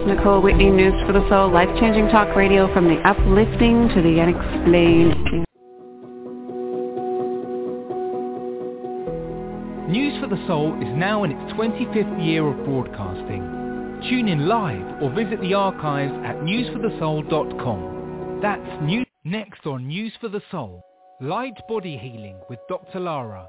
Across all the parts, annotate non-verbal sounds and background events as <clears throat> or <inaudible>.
is Nicole Whitney, News for the Soul, life-changing talk radio from the uplifting to the unexplained. News for the Soul is now in its 25th year of broadcasting. Tune in live or visit the archives at newsforthesoul.com. That's new next on News for the Soul. Light Body Healing with Dr. Lara.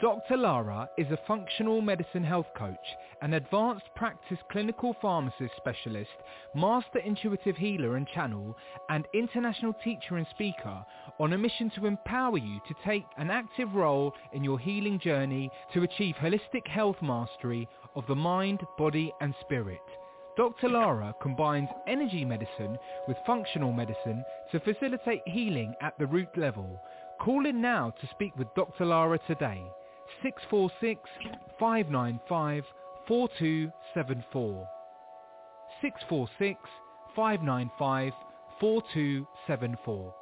Dr. Lara is a functional medicine health coach, an advanced practice clinical pharmacist specialist, master intuitive healer and channel, and international teacher and speaker on a mission to empower you to take an active role in your healing journey to achieve holistic health mastery of the mind, body and spirit. Dr. Lara combines energy medicine with functional medicine to facilitate healing at the root level. Call in now to speak with Dr. Lara today. 646 595 4274. 646 595 4274.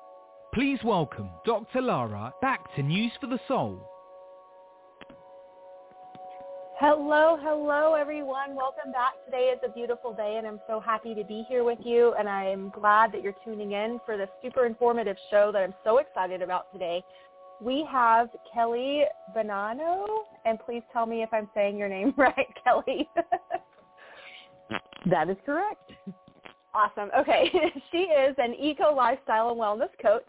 Please welcome Dr. Lara back to News for the Soul. Hello, hello everyone. Welcome back. Today is a beautiful day and I'm so happy to be here with you and I'm glad that you're tuning in for this super informative show that I'm so excited about today we have Kelly Bonanno, and please tell me if I'm saying your name <laughs> right, Kelly. <laughs> that is correct. Awesome. Okay. <laughs> she is an eco lifestyle and wellness coach,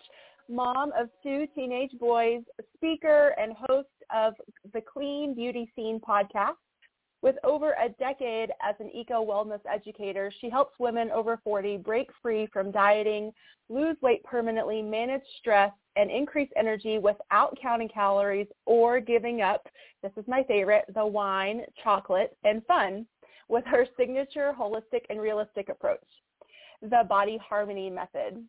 mom of two teenage boys, speaker, and host of the Clean Beauty Scene podcast. With over a decade as an eco-wellness educator, she helps women over 40 break free from dieting, lose weight permanently, manage stress, and increase energy without counting calories or giving up, this is my favorite, the wine, chocolate, and fun with her signature holistic and realistic approach, the Body Harmony Method.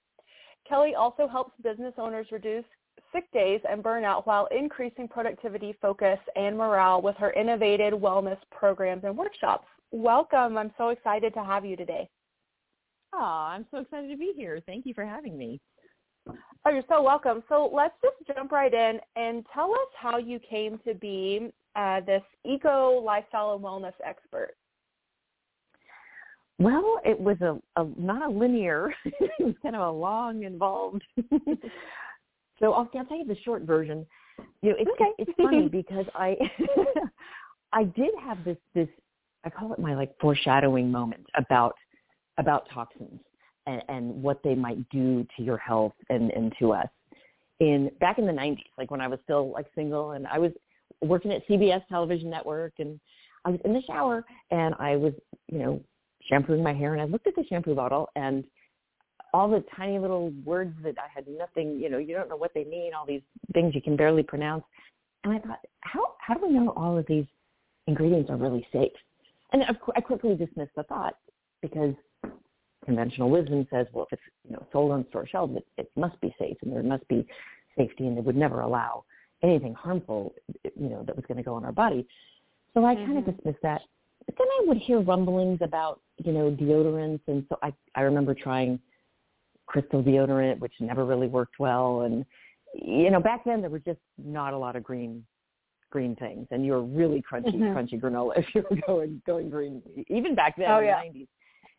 Kelly also helps business owners reduce sick days and burnout while increasing productivity, focus, and morale with her innovative wellness programs and workshops. Welcome. I'm so excited to have you today. Oh, I'm so excited to be here. Thank you for having me. Oh, you're so welcome. So let's just jump right in and tell us how you came to be uh, this eco lifestyle and wellness expert. Well, it was a, a not a linear, <laughs> it was kind of a long, involved So I'll, I'll tell you the short version. You know, it's okay. it's funny <laughs> because I <laughs> I did have this this I call it my like foreshadowing moment about about toxins and, and what they might do to your health and, and to us. In back in the nineties, like when I was still like single and I was working at CBS television network and I was in the shower and I was, you know, shampooing my hair and I looked at the shampoo bottle and all the tiny little words that I had nothing, you know, you don't know what they mean, all these things you can barely pronounce. And I thought, how how do we know all of these ingredients are really safe? And I quickly dismissed the thought because conventional wisdom says, well, if it's you know sold on store shelves, it, it must be safe and there must be safety, and they would never allow anything harmful, you know, that was going to go on our body. So I mm-hmm. kind of dismissed that. But then I would hear rumblings about you know deodorants, and so I I remember trying crystal deodorant, which never really worked well. And you know, back then there was just not a lot of green green things, and you were really crunchy, mm-hmm. crunchy granola <laughs> if you were going going green. Even back then oh, in the nineties.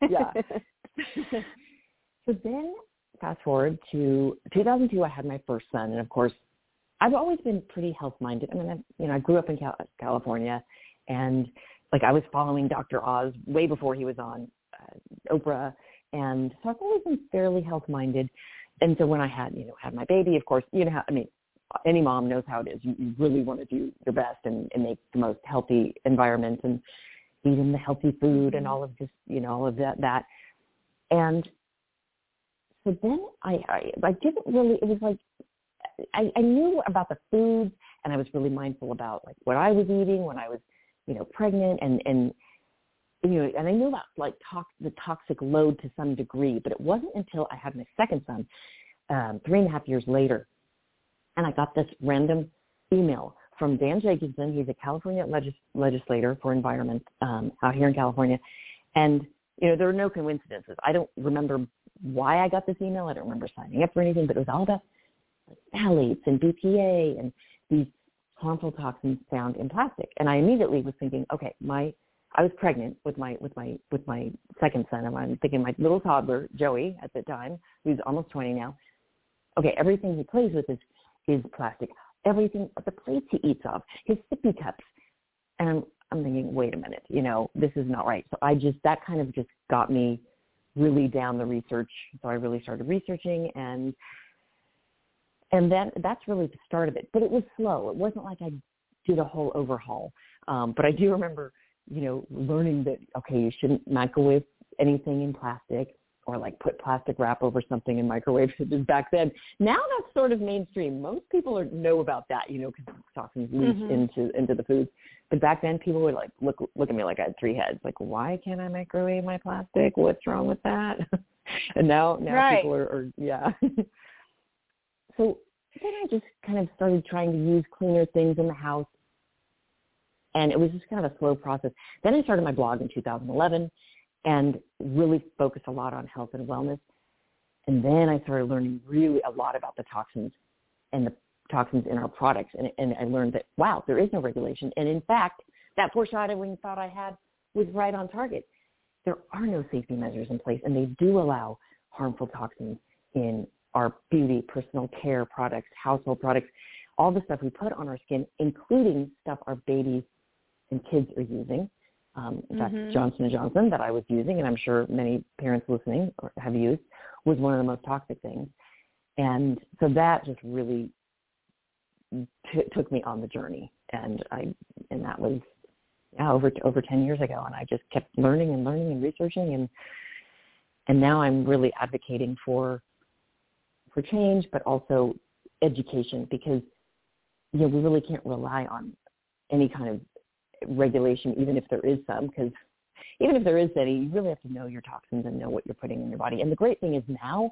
Yeah. <laughs> <laughs> so then, fast forward to 2002, I had my first son, and of course, I've always been pretty health minded. I mean, I, you know, I grew up in Cal- California, and like I was following Dr. Oz way before he was on uh, Oprah and so I've always been fairly health minded. And so when I had, you know, had my baby, of course, you know how, I mean, any mom knows how it is. You, you really want to do your best and, and make the most healthy environment and eat in the healthy food and mm-hmm. all of this, you know, all of that, that. And so then I, I, I didn't really, it was like, I, I knew about the foods and I was really mindful about like what I was eating when I was, you know, pregnant and, and you know, and I knew about like tox, the toxic load to some degree, but it wasn't until I had my second son, um, three and a half years later, and I got this random email from Dan Jacobson. He's a California legis- legislator for environment um, out here in California, and you know there are no coincidences. I don't remember why I got this email. I don't remember signing up for anything, but it was all about phthalates and BPA and these harmful toxins found in plastic. And I immediately was thinking, okay, my I was pregnant with my with my with my second son, and I'm thinking my little toddler Joey at the time, who's almost 20 now. Okay, everything he plays with is is plastic. Everything, the plates he eats off, his sippy cups, and I'm I'm thinking, wait a minute, you know, this is not right. So I just that kind of just got me really down the research. So I really started researching and and then that's really the start of it. But it was slow. It wasn't like I did a whole overhaul. Um, but I do remember you know, learning that okay, you shouldn't microwave anything in plastic or like put plastic wrap over something in microwave <laughs> back then. Now that's sort of mainstream. Most people are, know about that, you know, because toxins leach mm-hmm. into into the foods. But back then, people would like look look at me like I had three heads. Like, why can't I microwave my plastic? What's wrong with that? <laughs> and now now right. people are, are yeah. <laughs> so then I just kind of started trying to use cleaner things in the house and it was just kind of a slow process. Then I started my blog in 2011 and really focused a lot on health and wellness. And then I started learning really a lot about the toxins and the toxins in our products. And, and I learned that, wow, there is no regulation. And in fact, that foreshadowing thought I had was right on target. There are no safety measures in place, and they do allow harmful toxins in our beauty, personal care products, household products, all the stuff we put on our skin, including stuff our babies and kids are using. Um, in fact, mm-hmm. Johnson & Johnson that I was using, and I'm sure many parents listening have used, was one of the most toxic things. And so that just really t- took me on the journey. And I, and that was, yeah, over, over 10 years ago. And I just kept learning and learning and researching. And, and now I'm really advocating for, for change, but also education because, you know, we really can't rely on any kind of regulation, even if there is some, because even if there is any, you really have to know your toxins and know what you're putting in your body. And the great thing is now,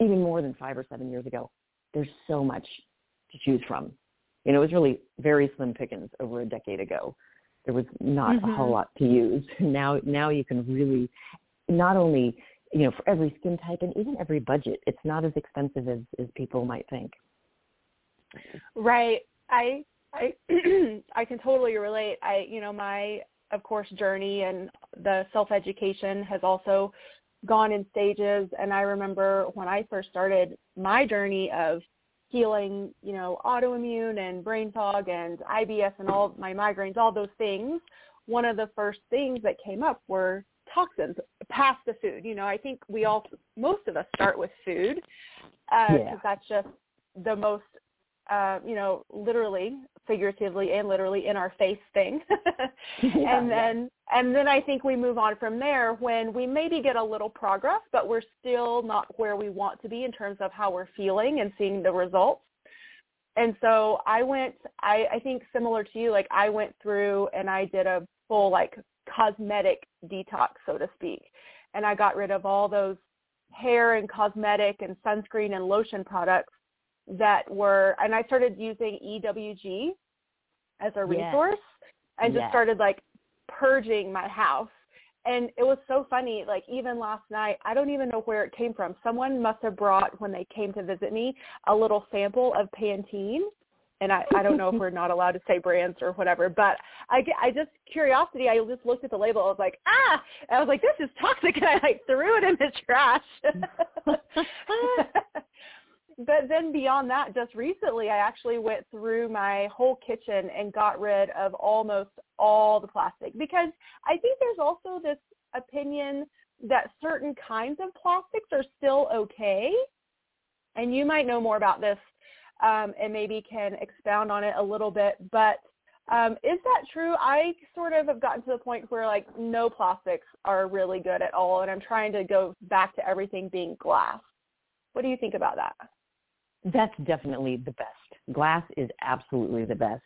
even more than five or seven years ago, there's so much to choose from. You know, it was really very slim pickings over a decade ago. There was not mm-hmm. a whole mm-hmm. lot to use. <laughs> Now, now you can really, not only, you know, for every skin type and even every budget, it's not as expensive as, as people might think. Right. I I <clears throat> I can totally relate. I you know my of course journey and the self education has also gone in stages and I remember when I first started my journey of healing, you know, autoimmune and brain fog and IBS and all my migraines, all those things, one of the first things that came up were toxins past the food. You know, I think we all, most of us start with food because uh, yeah. that's just the most, uh, you know, literally figuratively and literally in our face thing. <laughs> <laughs> yeah, and then yeah. and then I think we move on from there when we maybe get a little progress, but we're still not where we want to be in terms of how we're feeling and seeing the results. And so I went I, I think similar to you, like I went through and I did a full like cosmetic detox, so to speak. And I got rid of all those hair and cosmetic and sunscreen and lotion products that were, and I started using EWG as a resource yes. and just yes. started like purging my house. And it was so funny, like even last night, I don't even know where it came from. Someone must have brought, when they came to visit me, a little sample of Pantene and I, I don't know if <laughs> we're not allowed to say brands or whatever, but I, I just curiosity, I just looked at the label. I was like, ah, and I was like, this is toxic, <laughs> and I like threw it in the trash. <laughs> but then beyond that, just recently, I actually went through my whole kitchen and got rid of almost all the plastic because I think there's also this opinion that certain kinds of plastics are still okay. And you might know more about this um, and maybe can expound on it a little bit. But um, is that true? I sort of have gotten to the point where like no plastics are really good at all, and I'm trying to go back to everything being glass. What do you think about that? That's definitely the best. Glass is absolutely the best.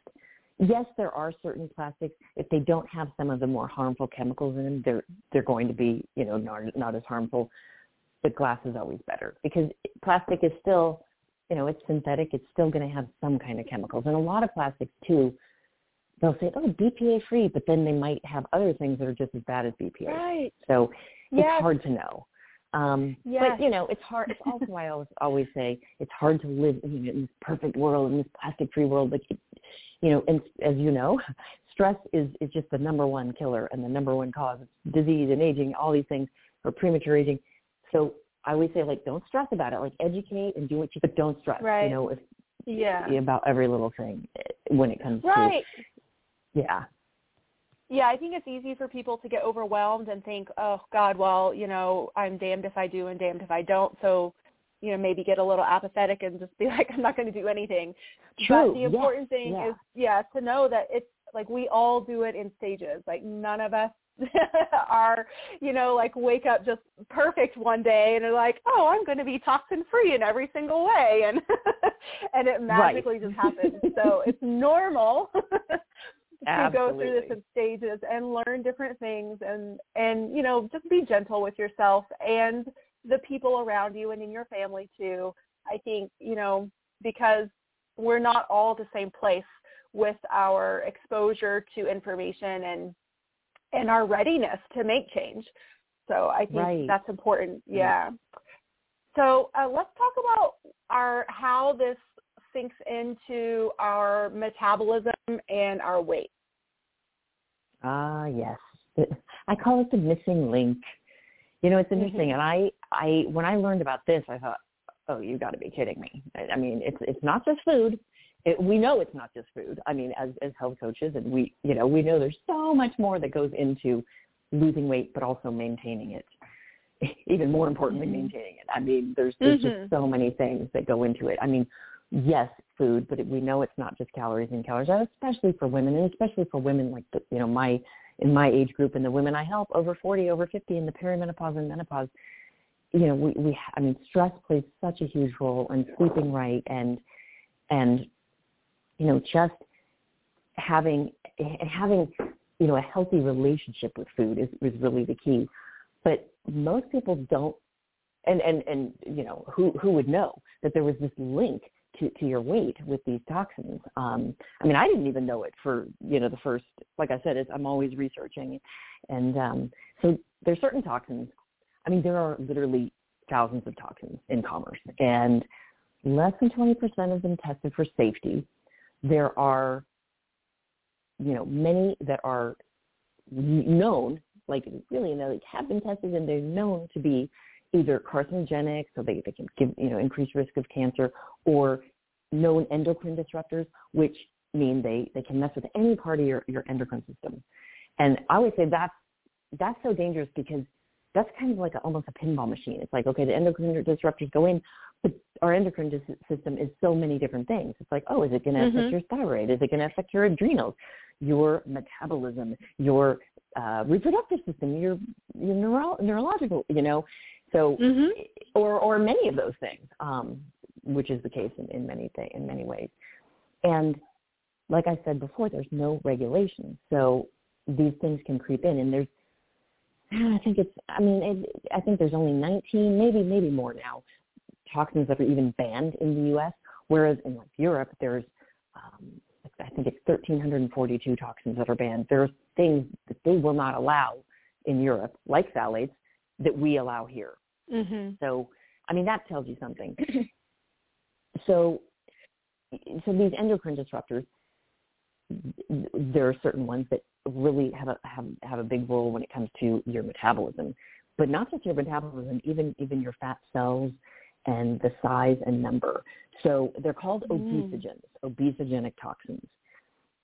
Yes, there are certain plastics. If they don't have some of the more harmful chemicals in them, they're they're going to be you know not not as harmful. But glass is always better because plastic is still, you know, it's synthetic. It's still going to have some kind of chemicals, and a lot of plastics too. They'll say, "Oh, BPA free," but then they might have other things that are just as bad as BPA. Right. So it's yes. hard to know. Um, yes. But you know, it's hard. It's also why I always always say it's hard to live in, in this perfect world, in this plastic-free world. Like it, you know, and as you know, <laughs> stress is is just the number one killer and the number one cause of disease and aging, all these things, or premature aging. So I always say like, don't stress about it. Like educate and do what you, but don't stress. Right. You know, if yeah about every little thing eh, when it comes to right. to yeah yeah, I think it's easy for people to get overwhelmed and think, oh God, well, you know, I'm damned if I do and damned if I don't. So, you know, maybe get a little apathetic and just be <laughs> like, I'm not going to do anything. True. But the important yes. thing yeah. is, yeah, to know that it's like we all do it in stages. Like none of us <laughs> are, you know, like wake up just perfect one day and are like, oh, I'm going to be toxin free in every single way, and <laughs> and it magically right. just happens. so it's normal to go through this in stages and learn different things and and you know just be gentle with yourself and the people around you and in your family too. I think you know because we're not all the same place with our exposure to information and and our readiness to make change. So i think Right. that's important. Yeah. So uh, let's talk about our how this sinks into our metabolism and our weight. Ah, yes. I call it the missing link. You know, it's interesting. And I, I, when I learned about this, I thought, oh, you got to be kidding me. I I mean, it's it's not just food. It, we know it's not just food. I mean, as as health coaches, and we, you know, we know there's so much more that goes into losing weight, but also maintaining it. <laughs> Even more importantly, Mhm. maintaining it. I mean, there's there's Mhm. just so many things that go into it. I mean, yes, food, but we know it's not just calories in calories out, especially for women, and especially for women like the, you know my in my age group and the women I help over 40, over 50 in the perimenopause and menopause. You know, we we I mean, stress plays such a huge role in sleeping right and and you know just having having you know a healthy relationship with food is is really the key. But most people don't and and and you know who who would know that there was this link to to your weight with these toxins. Um i mean i didn't even know it for you know the first like i said i'm always researching. And um so there's certain toxins. I mean there are literally thousands of toxins in commerce. And less than 20% of them tested for safety. There are you know many that are known like really you know like have been tested and they're known to be either carcinogenic, so they, they can give you know increased risk of cancer, or known endocrine disruptors, which mean they they can mess with any part of your your endocrine system. And I would say that's that's so dangerous because that's kind of like a, almost a pinball machine. It's like okay, the endocrine disruptors go in, but our endocrine dis- system is so many different things. It's like oh, is it going to affect Mhm. your thyroid? Is it going to affect your adrenals? Your metabolism, your uh, reproductive system, your your neuro- neurological, you know. So, Mhm. or or many of those things, um, which is the case in, in many th- in many ways. And like I said before, there's no regulation, so these things can creep in. And there's, <sighs> I think it's, I mean, it, I think there's only 19, maybe maybe more now, toxins that are even banned in the U.S. Whereas in like Europe, there's, um, I think it's 1,342 toxins that are banned. There's things that they will not allow in Europe, like phthalates, that we allow here. Mhm. So, I mean, that tells you something. <clears throat> so, so these endocrine disruptors, there are certain ones that really have a have have a big role when it comes to your metabolism, but not just your metabolism, even even your fat cells and the size and number. So they're called Mm. obesogens, obesogenic toxins,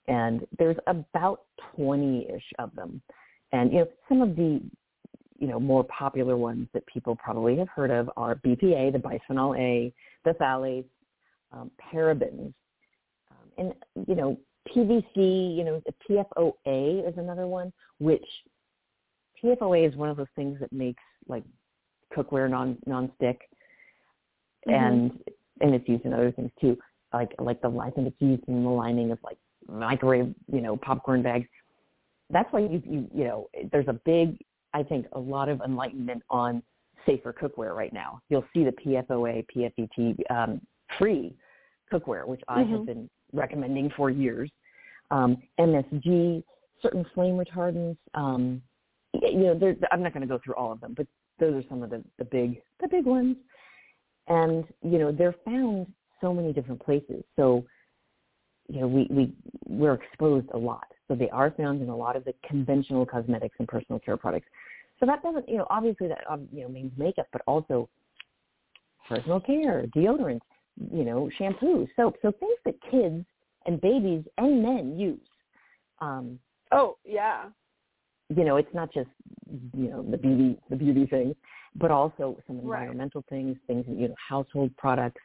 and there's about 20-ish of them. And you know, some of the you know more popular ones that people probably have heard of are BPA, the bisphenol A, the phthalates, um, parabens, um, and you know PVC. You know the PFOA is another one, which PFOA is one of those things that makes like cookware non non-stick, Mhm. and and it's used in other things too, like like the I think it's used in the lining of like microwave you know popcorn bags. That's why you you you know there's a big I think a lot of enlightenment on safer cookware right now. You'll see the PFOA, PFET um, free cookware, which I have Mhm. been recommending for years. Um, MSG, certain flame retardants. Um, you know, I'm not going to go through all of them, but those are some of the, the big the big ones. And you know, they're found so many different places. So you know, we, we, we're exposed a lot. So they are found in a lot of the conventional cosmetics and personal care products. So that doesn't, you know, obviously that, um, you know, means makeup, but also personal care, deodorant, you know, shampoo, soap. So things that kids and babies and men use. Um, oh, yeah. You know, it's not just, you know, the beauty, the beauty things, but also some environmental right. things, things, you know, household products,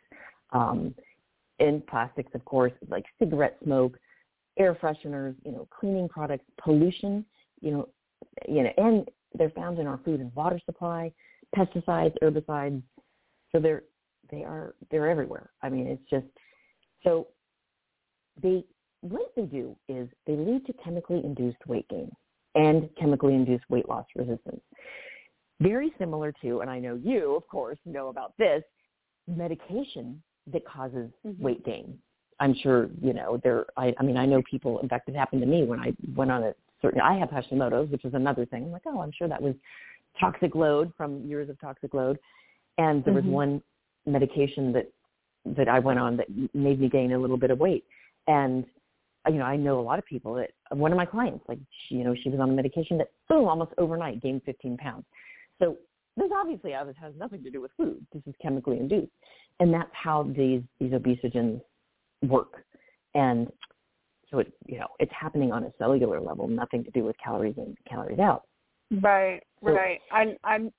um, and plastics, of course, like cigarette smoke, air fresheners, you know, cleaning products, pollution, you know, you know, and they're found in our food and water supply, pesticides, herbicides. So they're they are they're everywhere. I mean, it's just so they what they do is they lead to chemically induced weight gain and chemically induced weight loss resistance. Very similar to, and I know you, of course, know about this, medication that causes mm-hmm. weight gain. I'm sure, you know, there, I, I mean, I know people, in fact, it happened to me when I went on a certain, I have Hashimoto's, which is another thing. I'm like, oh, I'm sure that was toxic load from years of toxic load. And there mm-hmm. was one medication that, that I went on that made me gain a little bit of weight. And, you know, I know a lot of people that, one of my clients, like, she, you know, she was on a medication that, oh, almost overnight gained 15 pounds. So this obviously has nothing to do with food. This is chemically induced. And that's how these, these obesogens work. And so it, you know, it's happening on a cellular level, nothing to do with calories in, calories out. Right, so, right. I'm, I'm,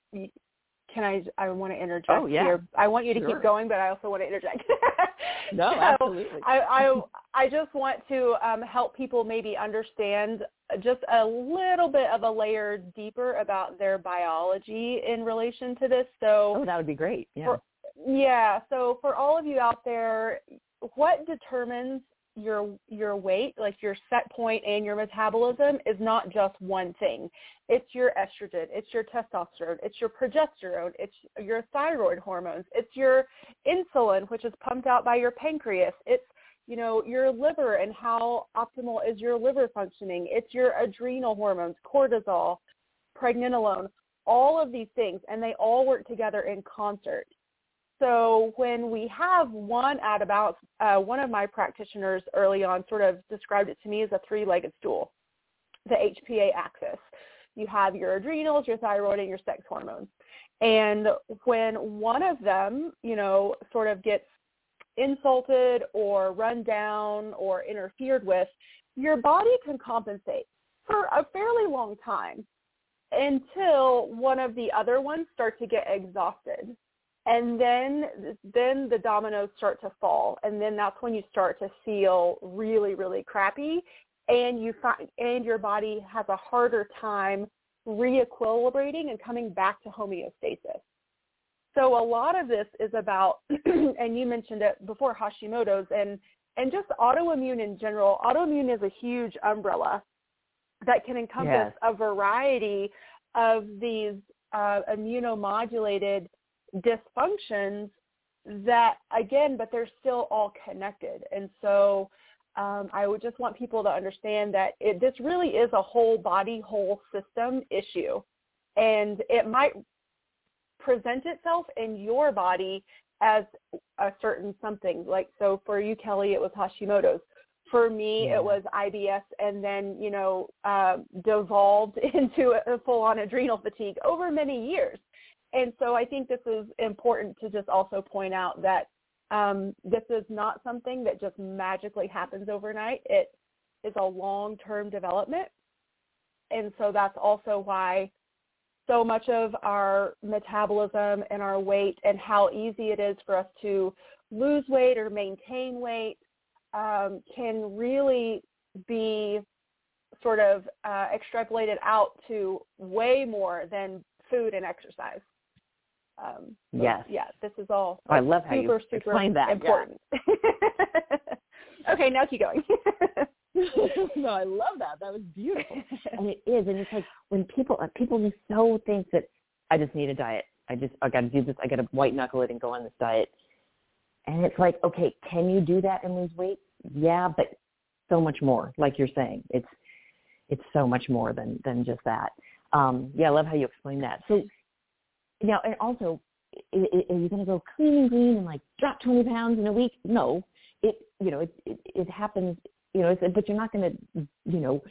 can I, I want to interject oh, yeah. here. I want you to sure. keep going, but I also want to interject. <laughs> no, so absolutely. I, I, <laughs> I just want to um, help people maybe understand just a little bit of a layer deeper about their biology in relation to this. So, oh, that would be great. Yeah. For, yeah. So for all of you out there, what determines your your weight, like your set point and your metabolism is not just one thing. It's your estrogen, it's your testosterone, it's your progesterone, it's your thyroid hormones, it's your insulin which is pumped out by your pancreas. It's you know, your liver and how optimal is your liver functioning. It's your adrenal hormones, cortisol, pregnenolone, all of these things and they all work together in concert. So when we have one out about, uh, one of my practitioners early on sort of described it to me as a three-legged stool, the HPA axis. You have your adrenals, your thyroid, and your sex hormones. And when one of them, you know, sort of gets insulted or run down or interfered with, your body can compensate for a fairly long time until one of the other ones start to get exhausted and then then the dominoes start to fall. And then that's when you start to feel really really crappy. And you find and your body has a harder time reequilibrating and coming back to homeostasis. So a lot of this is about <clears throat> and you mentioned it before hashimoto's and and just autoimmune in general. Autoimmune is a huge umbrella that can encompass yes. a variety of these uh, immunomodulated dysfunctions that again, but they're still all connected. And so um, I would just want people to understand that it, this really is a whole body, whole system issue. And it might present itself in your body as a certain something. Like, so for you, Kelly, it was Hashimoto's. For me, it was IBS and then, you know, uh, devolved <laughs> into a full-on adrenal fatigue over many years. And so I think this is important to just also point out that um, this is not something that just magically happens overnight. It is a long-term development. And so that's also why so much of our metabolism and our weight and how easy it is for us to lose weight or maintain weight um, can really be sort of uh, extrapolated out to way more than food and exercise. Um, so, yes. Yeah, this is all oh, I love how you super explain that. important. Yeah. <laughs> okay, now keep going. <laughs> no, I love that. That was beautiful. and it is. And it's like when people, people just so think that I just need a diet. I just, I got to do this. I got to white knuckle it and go on this diet. And it's like, okay, can you do that and lose weight? Yeah, but so much more. Like you're saying, it's, it's so much more than, than just that. Um, yeah, I love how you explain that. So now, and also, are you going to go clean and green and like drop 20 pounds in a week? No. It you know, it, it, it happens, you know, it's, but you're not going to, you know,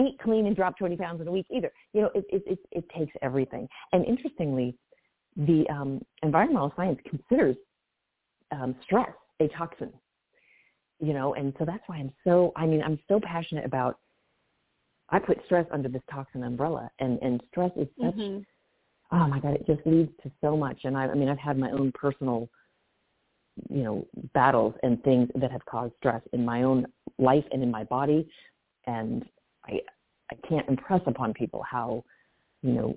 eat clean and drop 20 pounds in a week either. You know, it, it, it, it takes everything. And interestingly, the um, environmental science considers um, stress a toxin, you know, and so that's why I'm so, I mean, I'm so passionate about, I put stress under this toxin umbrella and, and stress is such, mm-hmm. Oh my God, it just leads to so much. And I, I mean, I've had my own personal, you know, battles and things that have caused stress in my own life and in my body. And I, I can't impress upon people how, you know,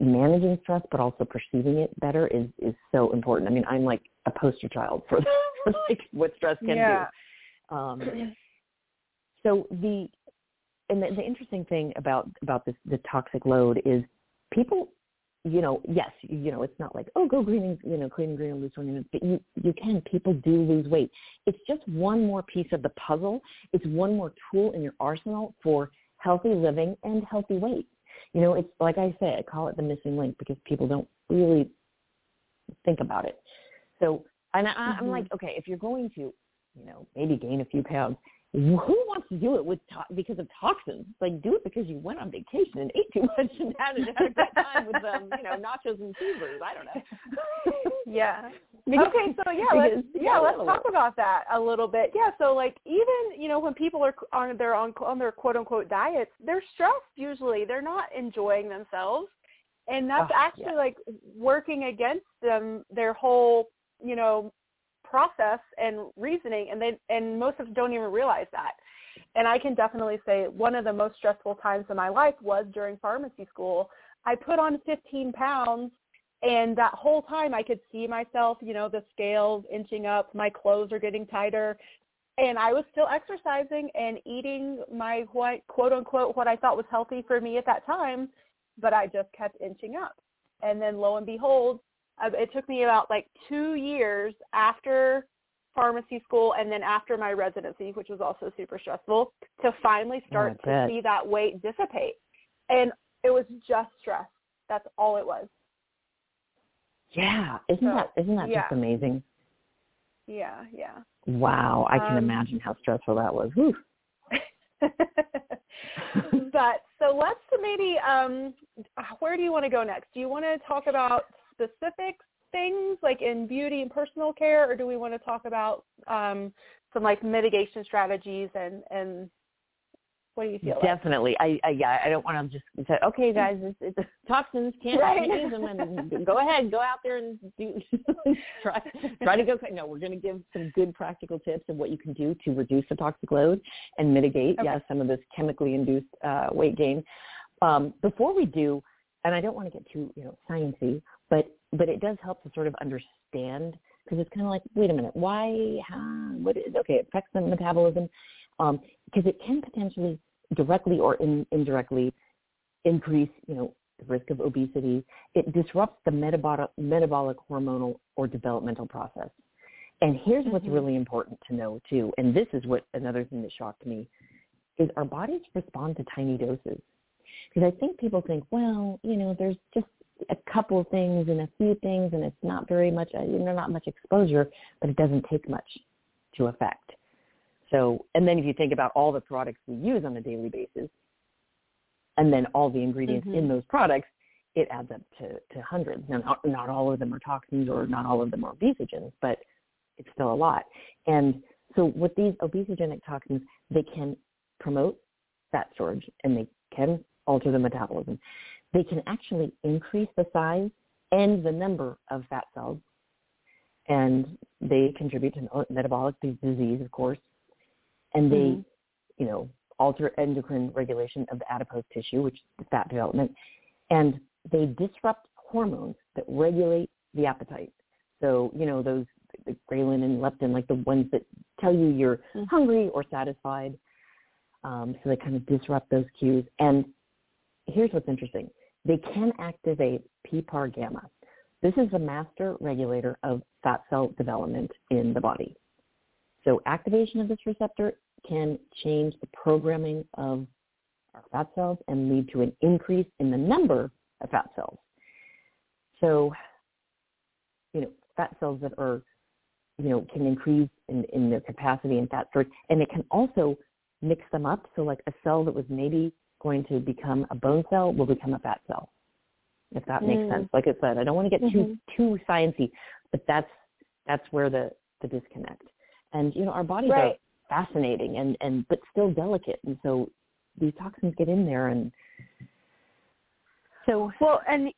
managing stress but also perceiving it better is is so important. I mean, I'm like a poster child for, <laughs> for like what stress can yeah. do. Um, <clears throat> so the and the, the interesting thing about about this the toxic load is people you know, yes, you know, it's not like, oh, go green and, you know, clean and green and lose 20 minutes, but you, you can. People do lose weight. It's just one more piece of the puzzle. It's one more tool in your arsenal for healthy living and healthy weight. You know, it's like I say, I call it the missing link because people don't really think about it. So, and I, mm-hmm. I'm like, okay, if you're going to, you know, maybe gain a few pounds, who wants to do it with to- because of toxins? Like, do it because you went on vacation and <laughs> ate too much and had, had a good time with, um, you know, nachos and Caesars. I don't know. <laughs> yeah. okay, so yeah, let's yeah, let's talk about that a little bit. Yeah, so like even you know when people are on their on on their quote unquote diets, they're stressed usually. They're not enjoying themselves, and that's oh, actually yeah. like working against them their whole you know process and reasoning and they and most of us don't even realize that. And i can definitely say one of the most stressful times in my life was during pharmacy school. I put on 15 pounds and that whole time i could see myself you know the scales inching up my clothes are getting tighter and i was still exercising and eating my what quote unquote what i thought was healthy for me at that time but i just kept inching up. And then lo and behold it took me about like two years after pharmacy school and then after my residency, which was also super stressful, to finally start oh, to see that weight dissipate. And it was just stress. That's all it was. Yeah, isn't so, that isn't that yeah. just amazing? Yeah, yeah. Wow, I can um, imagine how stressful that was. <laughs> <laughs> but so let's maybe um where do you want to go next? Do you want to talk about specific things like in beauty and personal care, or do we want to talk about um, some like mitigation strategies and and what do you feel? Definitely. Like? I, I yeah. I don't want to just say, okay, guys, it's, it's toxins can't right. use them, and go ahead, go out there and do <laughs> try try to go. No, we're going to give some good practical tips of what you can do to reduce the toxic load and mitigate, okay. yeah, some of this chemically induced uh, weight gain. Um, before we do, and I don't want to get too you know sciencey, but but it does help to sort of understand because it's kind of like, wait a minute, why? How, what is okay? It affects the metabolism because um, it can potentially directly or in, indirectly increase, you know, the risk of obesity. It disrupts the metabolic metabolic hormonal or developmental process. And here's mm-hmm. what's really important to know too, and this is what another thing that shocked me, is our bodies respond to tiny doses. Because I think people think, well, you know, there's just a couple of things and a few things and it's not very much uh, you know not much exposure but it doesn't take much to affect. So and then if you think about all the products we use on a daily basis and then all the ingredients mm-hmm. in those products it adds up to, to hundreds. Now not, not all of them are toxins or not all of them are obesogens but it's still a lot. And so with these obesogenic toxins they can promote fat storage and they can alter the metabolism they can actually increase the size and the number of fat cells, and they contribute to metabolic disease, of course, and they, mm-hmm. you know, alter endocrine regulation of the adipose tissue, which is fat development, and they disrupt hormones that regulate the appetite. So, you know, those the ghrelin and leptin, like the ones that tell you you're mm-hmm. hungry or satisfied. Um, so they kind of disrupt those cues. And here's what's interesting. They can activate PPAR gamma. This is the master regulator of fat cell development in the body. So activation of this receptor can change the programming of our fat cells and lead to an increase in the number of fat cells. So, you know, fat cells that are you know, can increase in, in their capacity in fat storage, and it can also mix them up. So like a cell that was maybe going to become a bone cell will become a fat cell, if that mm. makes sense. Like I said, I don't want to get mm-hmm. too too sciencey, but that's that's where the the disconnect. And you know, our bodies right. are fascinating and and but still delicate, and so these toxins get in there and so well and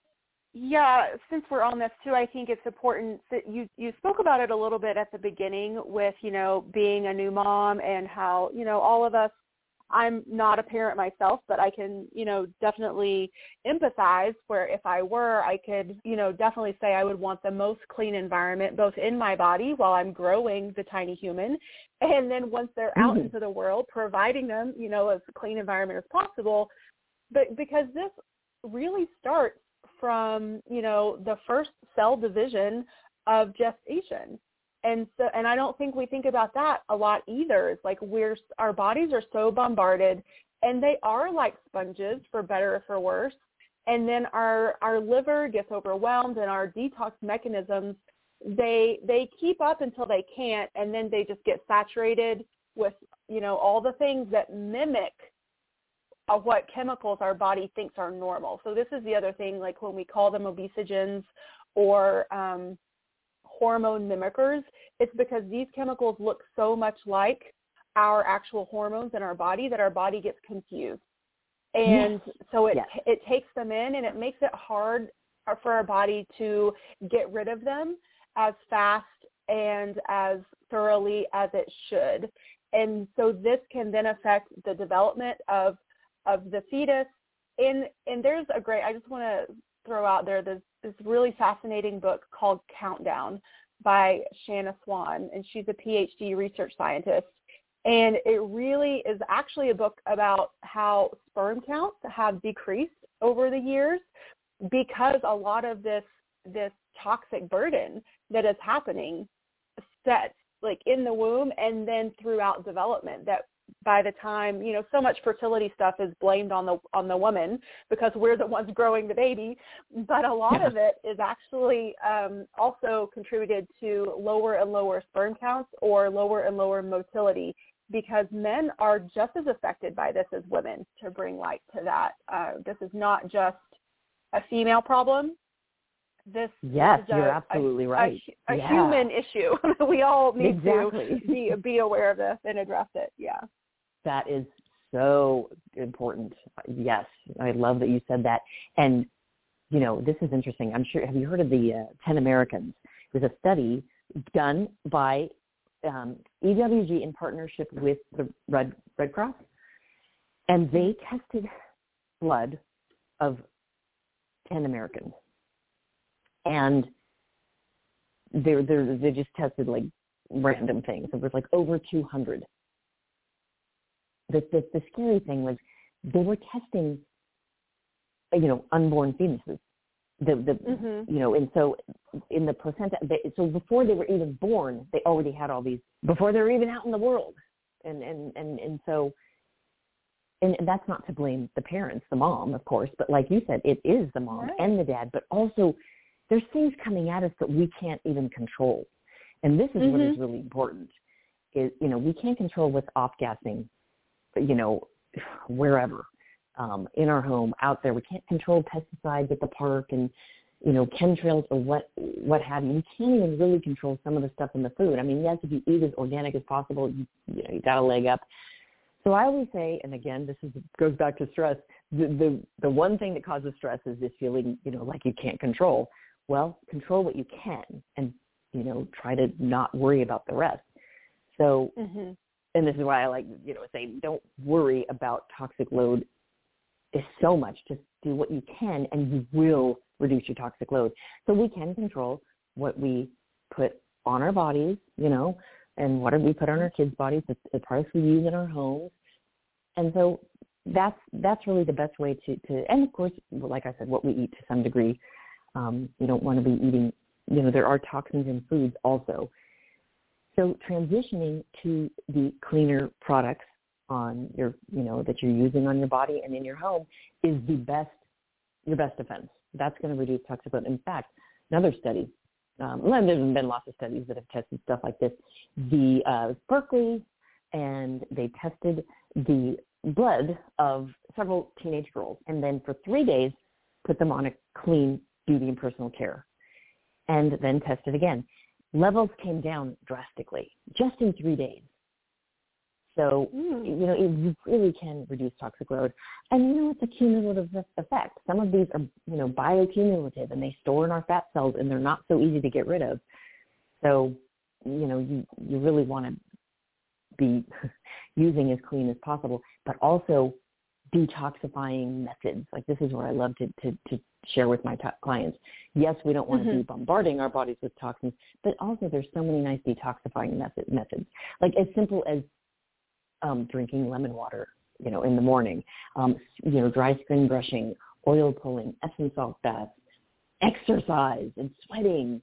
yeah, since we're on this too, I think it's important that you you spoke about it a little bit at the beginning with you know being a new mom and how you know all of us. I'm not a parent myself, but I can you know definitely empathize. Where if I were, I could you know definitely say I would want the most clean environment both in my body while I'm growing the tiny human, and then once they're out mm-hmm. into the world, providing them you know as clean environment as possible. But because this really starts from you know the first cell division of gestation and so and i don't think we think about that a lot either it's like we're our bodies are so bombarded and they are like sponges for better or for worse and then our our liver gets overwhelmed and our detox mechanisms they they keep up until they can't and then they just get saturated with you know all the things that mimic of what chemicals our body thinks are normal. So this is the other thing, like when we call them obesogens or um, hormone mimickers, it's because these chemicals look so much like our actual hormones in our body that our body gets confused. And yes. so it yes. it takes them in and it makes it hard for our body to get rid of them as fast and as thoroughly as it should. And so this can then affect the development of of the fetus. And and there's a great. I just want to throw out there this this really fascinating book called Countdown by Shanna Swan, and she's a PhD research scientist. And it really is actually a book about how sperm counts have decreased over the years because a lot of this this toxic burden that is happening sets like in the womb and then throughout development that by the time you know so much fertility stuff is blamed on the on the woman because we're the ones growing the baby but a lot yeah. of it is actually um, also contributed to lower and lower sperm counts or lower and lower motility because men are just as affected by this as women to bring light to that uh, this is not just a female problem this yes, is a, you're absolutely a, right. A, a yeah. human issue. <laughs> we all need exactly. to be be aware of this and address it. Yeah that is so important. Yes, I love that you said that. And you know, this is interesting. I'm sure. Have you heard of the uh, Ten Americans? It was a study done by um, EWG in partnership with the Red Red Cross, and they tested blood of ten Americans, and they they they just tested like random things. It was like over 200 the, the, the scary thing was they were testing, you know, unborn fetuses. The, the mm-hmm. you know, and so in the placenta, they, so before they were even born, they already had all these before they were even out in the world, and and and and so, and that's not to blame the parents, the mom, of course, but like you said, it is the mom right. and the dad, but also there's things coming at us that we can't even control, and this is mm-hmm. what is mm-hmm. really important. Is you know we can't control what's off gassing you know, wherever, um, in our home, out there. We can't control pesticides at the park and, you know, chemtrails or what what have you. We can't even really control some of the stuff in the food. I mean, yes, if you eat as organic as possible, you, you know, you got a leg up. So I always say, and again, this is goes back to stress. The, the the one thing that causes stress is this feeling, you know, like you can't control. Well, control what you can, and you know, try to not worry about the rest. So mm-hmm and this is why I like, you know, say don't worry about toxic load is so much. Just do what you can and you will reduce your toxic load. So we can control what we put on our bodies, you know, and what we put on our kids' bodies, the, products we use in our homes. And so that's that's really the best way to, to and of course, like I said, what we eat to some degree. Um, you don't want to be eating, you know, there are toxins in foods also. So transitioning to the cleaner products on your, you know, that you're using on your body and in your home is the best, your best defense. That's going to reduce toxic load. In fact, another study um, there's been lots of studies that have tested stuff like this. The uh, Berkeley, and they tested the blood of several teenage girls, and then for three days put them on a clean beauty and personal care, and then tested again. Levels came down drastically just in three days. So, mm. you know, it really can reduce toxic load. And, you know, it's a cumulative effect. Some of these are, you know, bioaccumulative and they store in our fat cells and they're not so easy to get rid of. So, you know, you, you really want to be <laughs> using as clean as possible, but also detoxifying methods. Like this is where I love to, to, to share with my t- clients. Yes, we don't want mm-hmm. to be bombarding our bodies with toxins, but also there's so many nice detoxifying method, methods. Like as simple as um, drinking lemon water, you know, in the morning, um, you know, dry skin brushing, oil pulling, Epsom salt baths, exercise and sweating.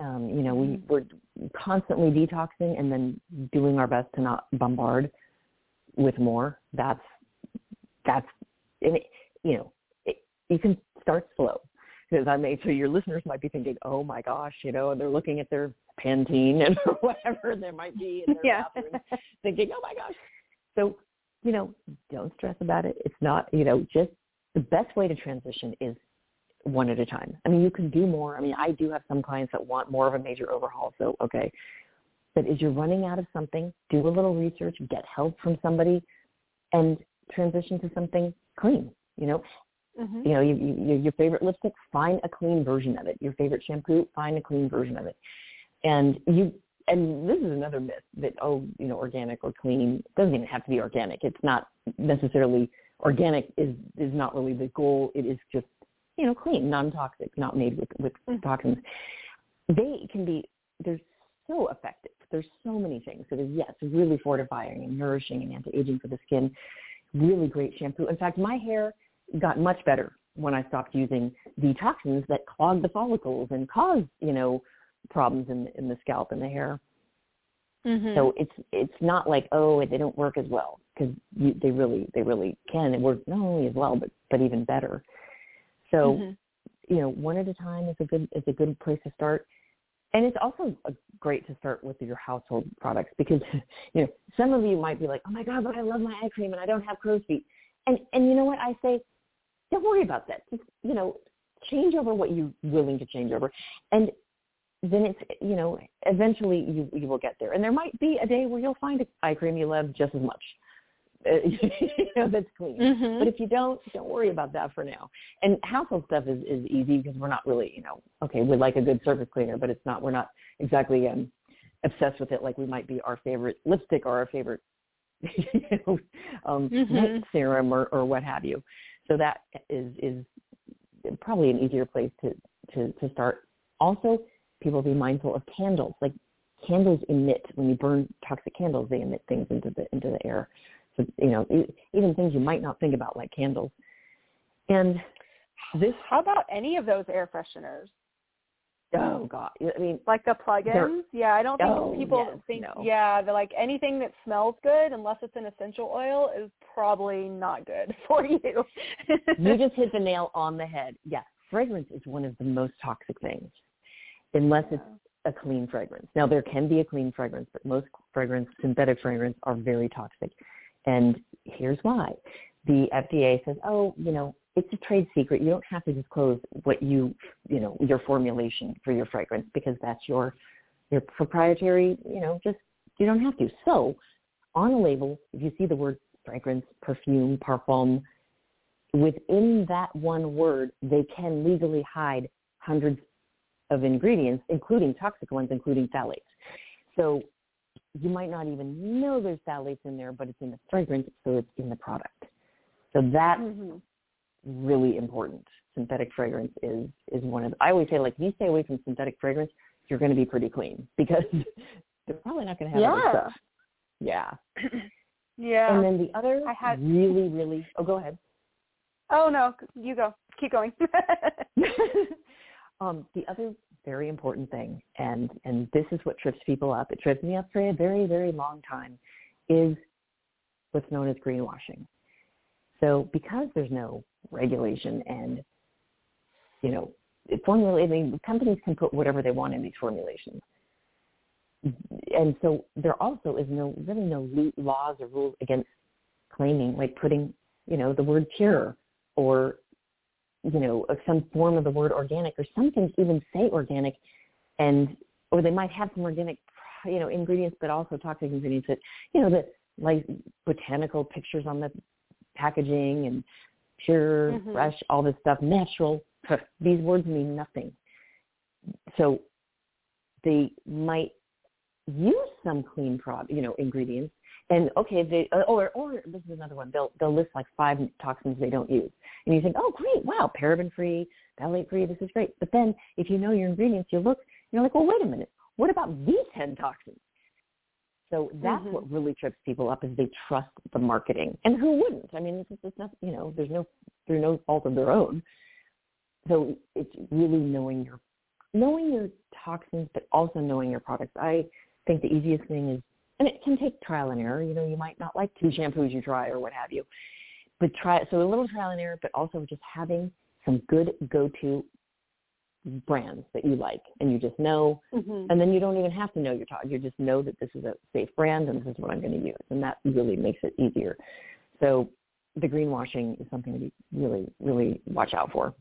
Um, you know, we, mm-hmm. we're constantly detoxing and then doing our best to not bombard with more. That's, that's, and it, you know, it, you can start slow because I may, so your listeners might be thinking, oh my gosh, you know, and they're looking at their Pantene and <laughs> whatever there might be in their <laughs> yeah. bathroom, thinking, oh my gosh. So, you know, don't stress about it. It's not, you know, just the best way to transition is one at a time. I mean, you can do more. I mean, I do have some clients that want more of a major overhaul. So, okay. But as you're running out of something, do a little research, get help from somebody, and transition to something clean. You know, mm-hmm. you know, you, you, your favorite lipstick, find a clean version of it. Your favorite shampoo, find a clean version of it. And you, and this is another myth that oh, you know, organic or clean it doesn't even have to be organic. It's not necessarily organic is is not really the goal. It is just you know clean, non-toxic, not made with with mm-hmm. toxins. They can be they're so effective. There's so many things. So there's yes, really fortifying and nourishing and anti-aging for the skin. Really great shampoo. In fact, my hair got much better when I stopped using the toxins that clog the follicles and cause, you know, problems in in the scalp and the hair. Mm-hmm. So it's it's not like oh they don't work as well because they really they really can and work not only as well but but even better. So mm-hmm. you know one at a time is a good is a good place to start. And it's also great to start with your household products because, <laughs> you know, some of you might be like, oh my God, but I love my eye cream and I don't have crow's feet. And, and you know what I say? Don't worry about that. Just, you know, change over what you're willing to change over. And then it's you know eventually you you will get there and there might be a day where you'll find an eye cream you love just as much you know <laughs> that's clean mm-hmm. but if you don't don't worry about that for now and household stuff is is easy because we're not really you know okay we like a good surface cleaner but it's not we're not exactly um obsessed with it like we might be our favorite lipstick or our favorite <laughs> you know um mm-hmm. serum or or what have you so that is is probably an easier place to to to start also people be mindful of candles. Like candles emit when you burn toxic candles, they emit things into the into the air. You know, even things you might not think about, like candles. And this. How about any of those air fresheners? Oh God! I mean, like the plugins. Yeah, I don't think oh, people yes, think. No. Yeah, they're like anything that smells good, unless it's an essential oil, is probably not good <laughs> for you. you just hit the nail on the head. Yes, fragrance is one of the most toxic things unless it's a clean fragrance. Now there can be a clean fragrance, but most fragrance, synthetic fragrance, are very toxic. And here's why. The FDA says, oh, you know, it's a trade secret. You don't have to disclose what you, you know, your formulation for your fragrance because that's your, your proprietary, you know, just, you don't have to. So on a label, if you see the word fragrance, perfume, parfum, within that one word, they can legally hide hundreds of ingredients, including toxic ones, including phthalates. So you might not even know there's phthalates in there, but it's in the fragrance, so it's in the product. So that's mm-hmm. really important. Synthetic fragrance is is one of. The, I always say like, if you stay away from synthetic fragrance, you're going to be pretty clean <laughs> because they're probably not going to have yeah. stuff. Yeah. <clears throat> yeah. And then the other I had... really, really. Oh, go ahead. Oh no, you go. Keep going. <laughs> <laughs> Um, the other very important thing, and, and this is what trips people up, it trips me up for a very, very long time, is what's known as greenwashing. So because there's no regulation and, you know, formulating companies can put whatever they want in these formulations. And so there also is no really no laws or rules against claiming like putting you know the word pure or you know some form of the word organic or some things even say organic and or they might have some organic you know ingredients but also toxic ingredients that you know the like botanical pictures on the packaging and pure mm-hmm. fresh all this stuff natural these words mean nothing so they might use some clean product, you know, ingredients. And okay, they uh, or or this is another one. They'll they'll list like five toxins they don't use, and you think, oh great, wow, paraben free, phthalate free, this is great. But then if you know your ingredients, you look, you're like, well, wait a minute, what about these ten toxins? So that's mm-hmm. what really trips people up is they trust the marketing, and who wouldn't? I mean, it's, it's not, you know, there's no through no fault of their own. So it's really knowing your knowing your toxins, but also knowing your products. I think the easiest thing is, and it can take trial and error. You know, you might not like two shampoos you try or what have you, but try it. so a little trial and error, but also just having some good go-to brands that you like and you just know mm-hmm. and then you don't even have to know your talk you just know that this is a safe brand and this is what i'm going to use and that really makes it easier so the greenwashing is something to really really watch out for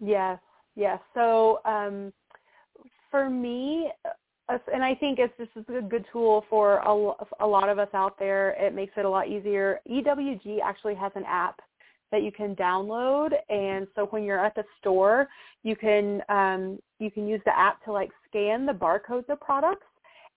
yes yes so um for me and I think it's this is a good tool for a, a lot of us out there. It makes it a lot easier. EWG actually has an app that you can download, and so when you're at the store, you can um, you can use the app to like scan the barcodes of products,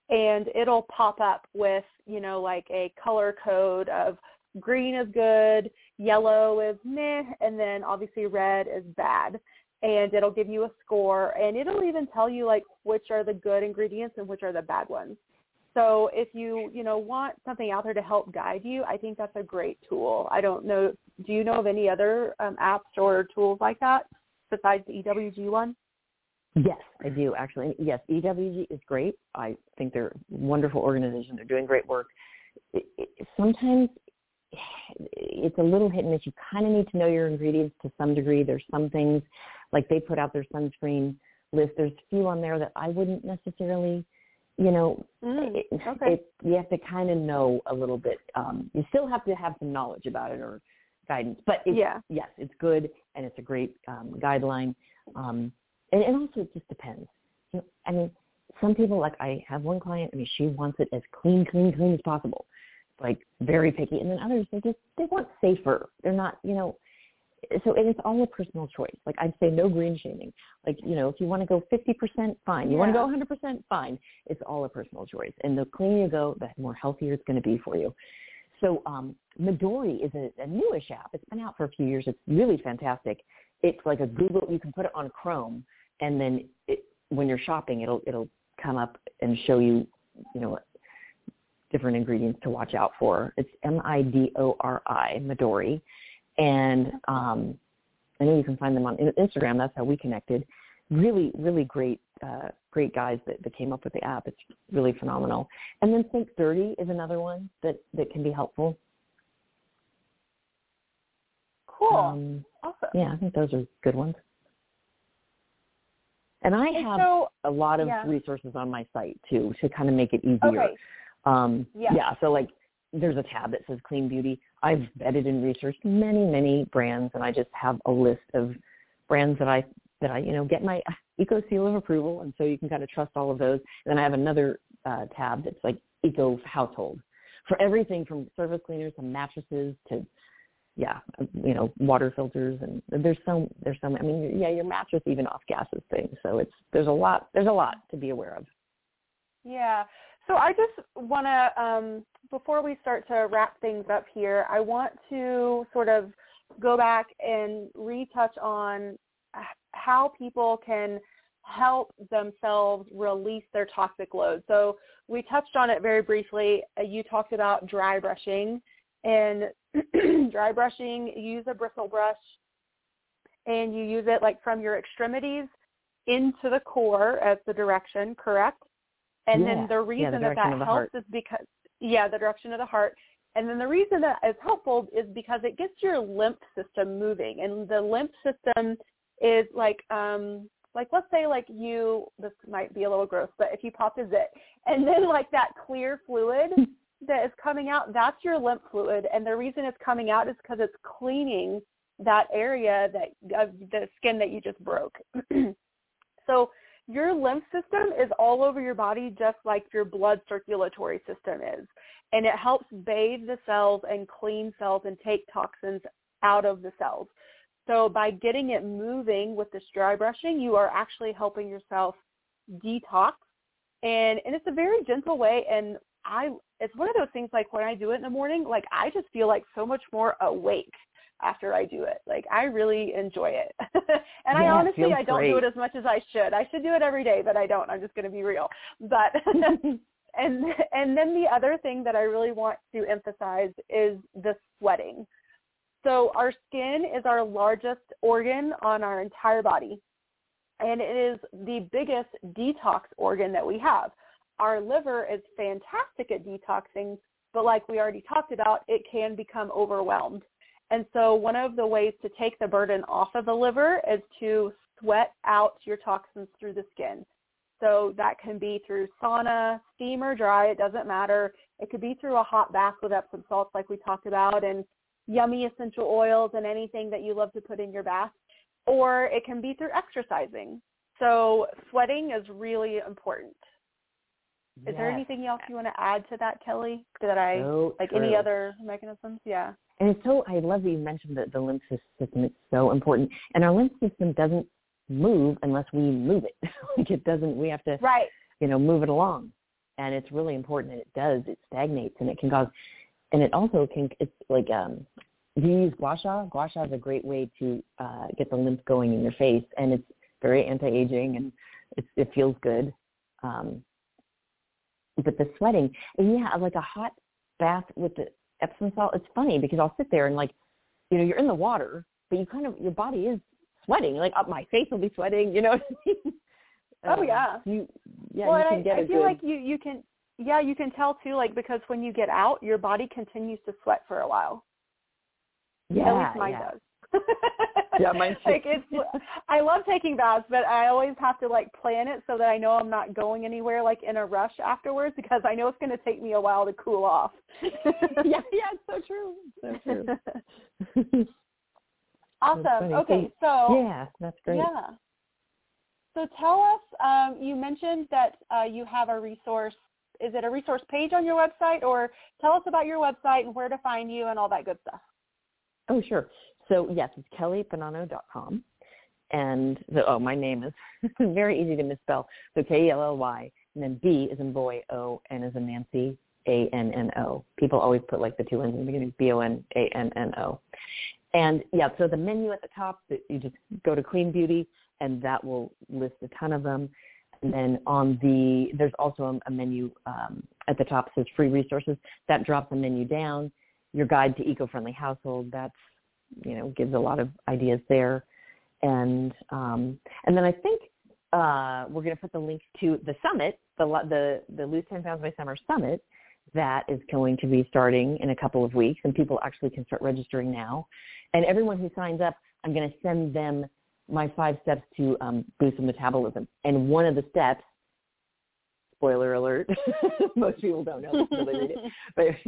and it'll pop up with you know like a color code of green is good, yellow is meh, and then obviously red is bad and it'll give you a score and it'll even tell you like which are the good ingredients and which are the bad ones. So if you, you know, want something out there to help guide you, I think that's a great tool. I don't know, do you know of any other um, apps or tools like that besides the EWG one? Yes, I do actually. Yes, EWG is great. I think they're a wonderful organization. They're doing great work. Sometimes <sighs> it's a little hit and miss. You kind of need to know your ingredients to some degree. There's some things like they put out their sunscreen list. There's a few on there that I wouldn't necessarily, you know, mm, it, okay. it, you have to kind of know a little bit. Um, you still have to have some knowledge about it or guidance, but it's, yeah. yes, it's good and it's a great um, guideline. Um, and, and also it just depends. You know, I mean, some people like I have one client. I mean, she wants it as clean, clean, clean as possible, like very picky. And then others, they just they want safer. They're not, you know, so and it's all a personal choice. Like I'd say no green shaming. Like, you know, if you want to go 50%, fine. You yeah. want to go 100%, fine. It's all a personal choice. And the cleaner you go, the more healthier it's going to be for you. So um, Midori is a, a newish app. It's been out for a few years. It's really fantastic. It's like a Google. You can put it on Chrome, and then it, when you're shopping, it'll it'll come up and show you, you know, different ingredients to watch out for. It's M I D O R I Midori, and um, I know you can find them on Instagram. That's how we connected. Really, really great, uh, great guys that, that came up with the app. It's really phenomenal. And then Think Dirty is another one that that can be helpful. Cool. Um, awesome. Yeah, I think those are good ones. And I have so, a lot of yeah. resources on my site too to kind of make it easier. Okay. Um, yeah. yeah. So like there's a tab that says clean beauty. I've vetted and researched many, many brands and I just have a list of brands that I that I, you know, get my eco seal of approval and so you can kind of trust all of those. And then I have another uh, tab that's like eco household for everything from surface cleaners to mattresses to yeah, you know, water filters and there's some there's some I mean yeah, your mattress even off gases things. So it's there's a lot there's a lot to be aware of. Yeah. So I just want to, um, before we start to wrap things up here, I want to sort of go back and retouch on how people can help themselves release their toxic load. So we touched on it very briefly. Uh, you talked about dry brushing and <clears throat> dry brushing, you use a bristle brush and you use it like from your extremities into the core as the direction, correct? And yeah. then the reason yeah, the that that helps is because, yeah, the direction of the heart. And then the reason that is helpful is because it gets your lymph system moving. And the lymph system is like um like let's say like you this might be a little gross, but if you pop a zit and then like that clear fluid that is coming out, that's your lymph fluid. And the reason it's coming out is because it's cleaning that area that of the skin that you just broke. <clears throat> so your lymph system is all over your body just like your blood circulatory system is. And it helps bathe the cells and clean cells and take toxins out of the cells. So by getting it moving with this dry brushing, you are actually helping yourself detox. And and it's a very gentle way and I it's one of those things like when I do it in the morning, like I just feel like so much more awake after I do it. Like I really enjoy it. <laughs> and yeah, I honestly I don't great. do it as much as I should. I should do it every day, but I don't. I'm just going to be real. But <laughs> and and then the other thing that I really want to emphasize is the sweating. So our skin is our largest organ on our entire body. And it is the biggest detox organ that we have. Our liver is fantastic at detoxing, but like we already talked about, it can become overwhelmed. And so one of the ways to take the burden off of the liver is to sweat out your toxins through the skin. So that can be through sauna, steam or dry, it doesn't matter. It could be through a hot bath with Epsom salts like we talked about and yummy essential oils and anything that you love to put in your bath. Or it can be through exercising. So sweating is really important. Is there anything else you want to add to that, Kelly? That I So like any other mechanisms? Yeah. And it's so I love that you mentioned that the lymph system is so important, and our lymph system doesn't move unless we move it. <laughs> like it doesn't. We have to, Right. you know, move it along, and it's really important. And it does. It stagnates, and it can cause, and it also can. It's like um, do you use gua sha? Gua sha is a great way to uh, get the lymph going in your face, and it's very anti-aging, and it, it feels good. Um, but the sweating, and yeah, like a hot bath with the Epsom salt. It's funny because I'll sit there and like, you know, you're in the water, but you kind of your body is sweating. Like up my face will be sweating. You know. What I mean? <laughs> Oh, Um, yeah. You yeah. well, you can I, get I feel good, like you you can yeah you can tell too like because when you get out your body continues to sweat for a while. yeah, At least mine yeah. does. Yeah, mine <laughs> too. like it's I love taking baths, but I always have to like plan it so that I know I'm not going anywhere like in a rush afterwards because I know it's going to take me a while to cool off. <laughs> yeah, yeah, it's so true. So true. <laughs> awesome. Okay, so yeah, that's great. Yeah. So tell us, um, you mentioned that uh, you have a resource. Is it a resource page on your website, or tell us about your website and where to find you and all that good stuff? Oh, sure. So yes, it's kellybonanno.com. And the, oh, my name is <laughs> very easy to misspell. So K-E-L-L-Y, and then B is in boy, O, N is in Nancy, A-N-N-O. People always put like the two N's in the beginning, B-O-N-A-N-N-O. And yeah, so the menu at the top, you just go to Clean Beauty, and that will list a ton of them. And then on the, there's also a, menu um, at the top says free resources. That drops a menu down. Your guide to eco-friendly household, that's, you know, gives a lot of ideas there. And um, and then I think uh, we're going to put the link to the summit, the the the Lose 10 Pounds by Summer Summit, that is going to be starting in a couple of weeks, and people actually can start registering now. And everyone who signs up, I'm going to send them my five steps to um, boost metabolism. And one of the steps, spoiler alert, <laughs> most people don't know until they read it, <laughs> but <laughs>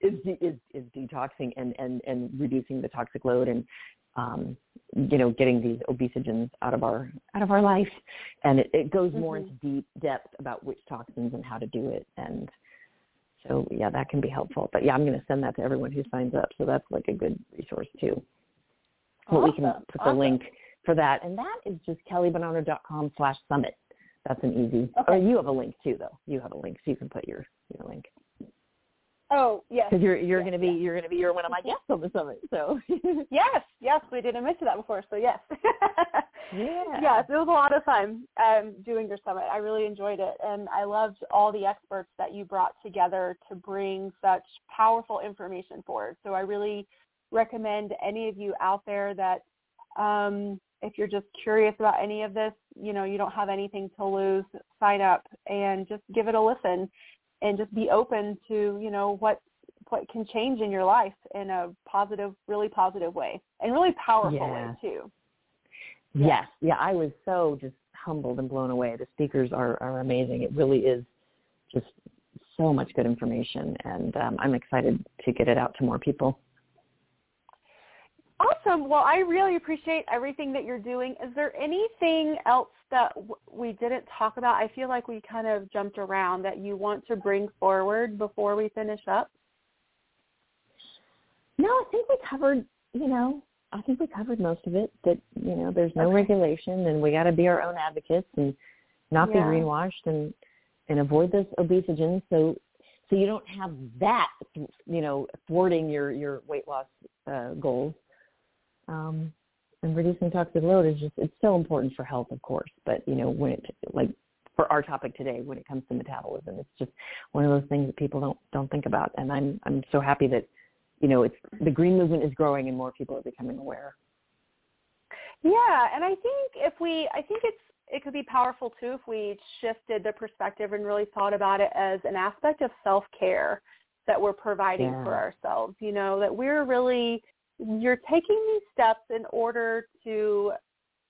is, is is detoxing and and and reducing the toxic load and um, you know getting these obesogens out of our out of our life. And it, it goes more Mhm. into deep depth about which toxins and how to do it and. So yeah, that can be helpful. But yeah, I'm going to send that to everyone who signs up. So that's like a good resource too. But we can put the Awesome. link for that, and that is just kellybonanno.com slash summit. That's an easy. Okay. Or you have a link too, though. You have a link, so you can put your your link Oh yes. because you're you're Yes, going to be yes. you're going to be you're one of my guests on the summit. So <laughs> Yes, yes, we didn't mention that before, so yes. <laughs> yeah, yes, it was a lot of fun um, doing your summit. I really enjoyed it, and I loved all the experts that you brought together to bring such powerful information forward. So I really recommend any of you out there that um, if you're just curious about any of this, you know, you don't have anything to lose, sign up and just give it a listen and just be open to, you know, what what can change in your life in a positive, really positive way and really powerful Yeah. way too. Yes, yeah, I was so just humbled and blown away. The speakers are are amazing. It really is just so much good information, and um, I'm excited to get it out to more people. Awesome. Well, I really appreciate everything that you're doing. Is there anything else that w- we didn't talk about? I feel like we kind of jumped around that you want to bring forward before we finish up. No, I think we covered. You know, I think we covered most of it. That you know, there's no Okay. regulation, and we got to be our own advocates and not Yeah. be greenwashed and and avoid those obesogens. So so you don't have that, you know, thwarting your your weight loss uh, goals. Um, and reducing toxic load is just it's so important for health, of course. But you know, when it like for our topic today, when it comes to metabolism, it's just one of those things that people don't don't think about. And I'm I'm so happy that you know it's the green movement is growing and more people are becoming aware. Yeah, and I think if we, I think it's it could be powerful too if we shifted the perspective and really thought about it as an aspect of self care that we're providing Yeah. for ourselves. You know that we're really you're taking these steps in order to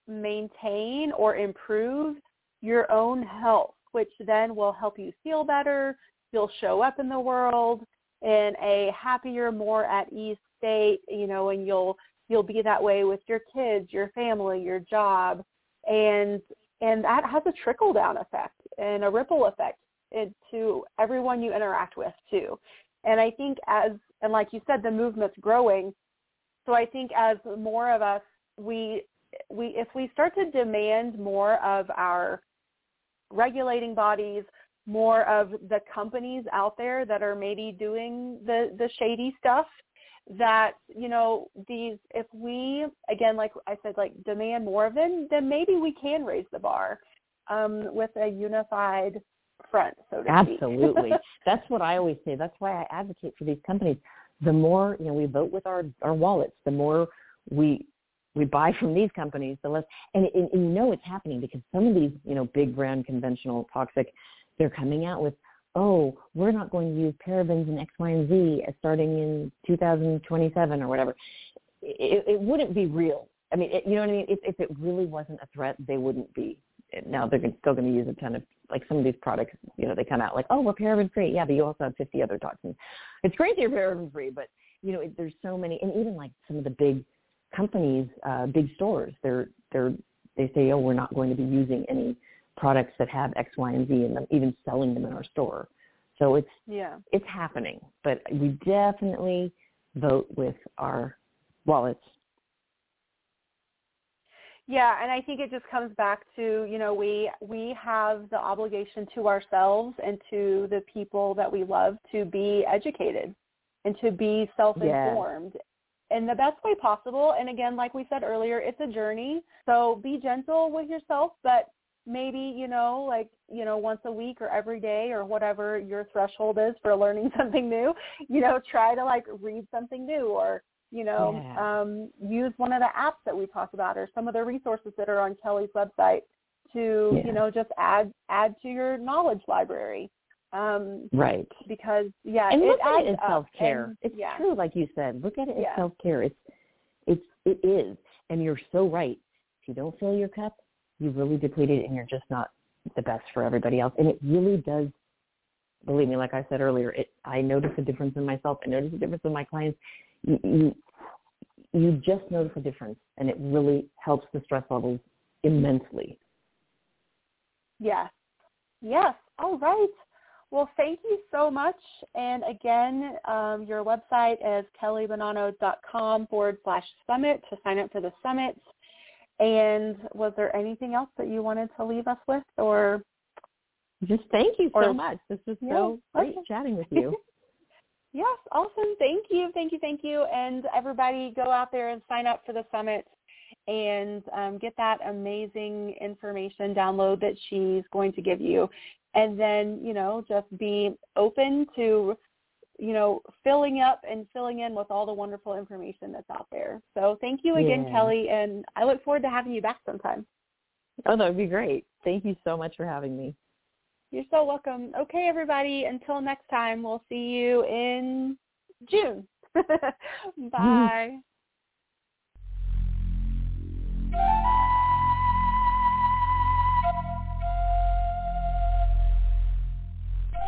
maintain or improve your own health, which then will help you feel better. You'll show up in the world in a happier, more at ease state, you know, and you'll you'll be that way with your kids, your family, your job, and and that has a trickle down effect and a ripple effect into everyone you interact with too. And I think as and like you said, the movement's growing. So I think as more of us we we if we start to demand more of our regulating bodies, more of the companies out there that are maybe doing the the shady stuff that you know these if we again like i said like demand more of them then maybe we can raise the bar um with a unified front so to Absolutely. <laughs> That's what I always say. That's why I advocate for these companies. The more, you know, we vote with our, our wallets, the more we we buy from these companies, the less and, and, and you know it's happening because some of these, you know, big brand conventional toxic, they're coming out with, oh, we're not going to use parabens and X, Y, and Z starting in 2027 or whatever. It, it wouldn't be real. I mean, it, you know what I mean? If, if it really wasn't a threat, they wouldn't be. Now they're still going to use a ton of like some of these products. You know, they come out like, oh, we're paraben free. Yeah, but you also have 50 other toxins. It's great that you're paraben free, but you know, it, there's so many, and even like some of the big companies, uh, big stores, they're they're they say, oh, we're not going to be using any products that have X, Y, and Z in them, even selling them in our store. So it's yeah it's happening, but we definitely vote with our wallets. Yeah, and I think it just comes back to, you know, we we have the obligation to ourselves and to the people that we love to be educated and to be self-informed in the best way possible. And again, like we said earlier, it's a journey. So be gentle with yourself, but maybe, you know, like, you know, once a week or every day or whatever your threshold is for learning <laughs> something new, you know, try to like read something new or you know, Yeah. um, use one of the apps that we talked about or some of the resources that are on Kelly's website to, Yeah. you know, just add add to your knowledge library. Um, Right. because yeah, and it look at it as self care. It's yeah. true, like you said. Look at it as self care. It's it's it is, and you're so right. If you don't fill your cup, you really deplete it, and you're just not the best for everybody else. And it really does. Believe me, like I said earlier, it I notice a difference in myself. I notice a difference in my clients. You, you just notice a difference, and it really helps the stress levels immensely. Yes. Yes. All right. Well, thank you so much. And again, um, your website is kellybonanno.com forward slash summit to sign up for the summit. And was there anything else that you wanted to leave us with or Just thank you so Or- much. This was Yeah, so great okay. chatting with <laughs> you. Yes, awesome. Thank you, thank you, thank you. And everybody go out there and sign up for the summit and um, get that amazing information download that she's going to give you. And then, you know, just be open to, you know, filling up and filling in with all the wonderful information that's out there. So thank you again, Yeah. Kelly, and I look forward to having you back sometime. Oh, that would be great. Thank you so much for having me. You're so welcome. Okay, everybody. Until next time, we'll see you in June. <laughs> <laughs> Bye.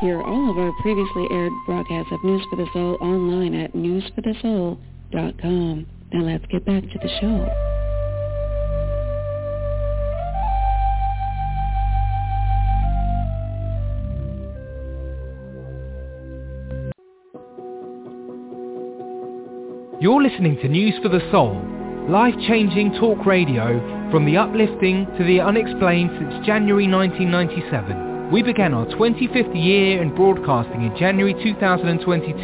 Hear all of our previously aired broadcasts of News for the Soul online at newsforthesoul.com. Now let's get back to the show. You're listening to News for the Soul, life-changing talk radio from the uplifting to the unexplained since January 1997. We began our 25th year in broadcasting in January 2022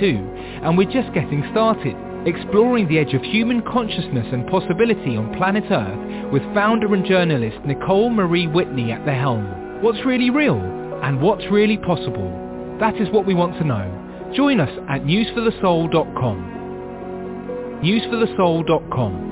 and we're just getting started, exploring the edge of human consciousness and possibility on planet Earth with founder and journalist Nicole Marie Whitney at the helm. What's really real and what's really possible? That is what we want to know. Join us at newsforthesoul.com newsforthesoul.com